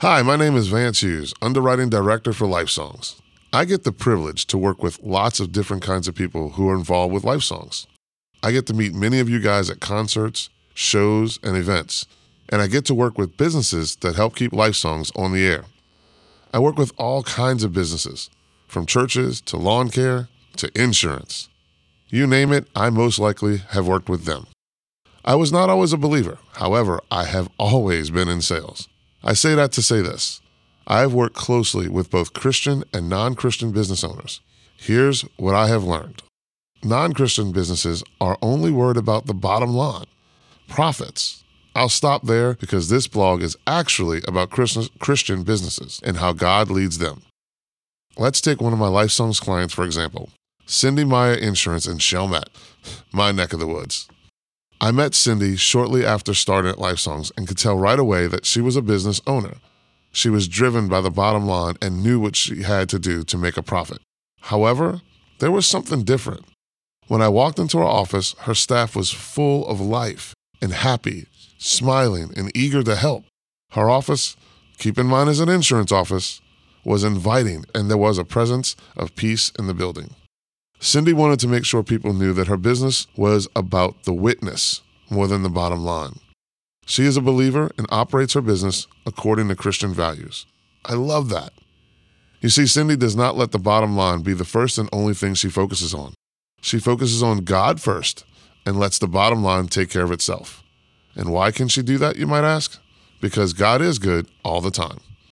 Hi, my name is Vance Hughes, underwriting director for Life Songs. I get the privilege to work with lots of different kinds of people who are involved with Life Songs. I get to meet many of you guys at concerts, shows, and events, and I get to work with businesses that help keep Life Songs on the air. I work with all kinds of businesses, from churches to lawn care to insurance. You name it, I most likely have worked with them. I was not always a believer. However, I have always been in sales. I say that to say this I have worked closely with both Christian and non Christian business owners. Here's what I have learned non Christian businesses are only worried about the bottom line profits. I'll stop there because this blog is actually about Christian businesses and how God leads them. Let's take one of my Life Songs clients, for example Cindi Meyer Insurance in Chalmette, my neck of the woods. I met Cindi shortly after starting at Life Songs and could tell right away that she was a business owner. She was driven by the bottom line and knew what she had to do to make a profit. However, there was something different. When I walked into her office, her staff was full of life and happy, smiling and eager to help. Her office, keep in mind as an insurance office, was inviting and there was a presence of peace in the building. Cindi wanted to make sure people knew that her business was about the witness more than the bottom line. She is a believer and operates her business according to Christian values. I love that. You see, Cindi does not let the bottom line be the first and only thing she focuses on. She focuses on God first and lets the bottom line take care of itself. And why can she do that, you might ask? Because God is good all the time.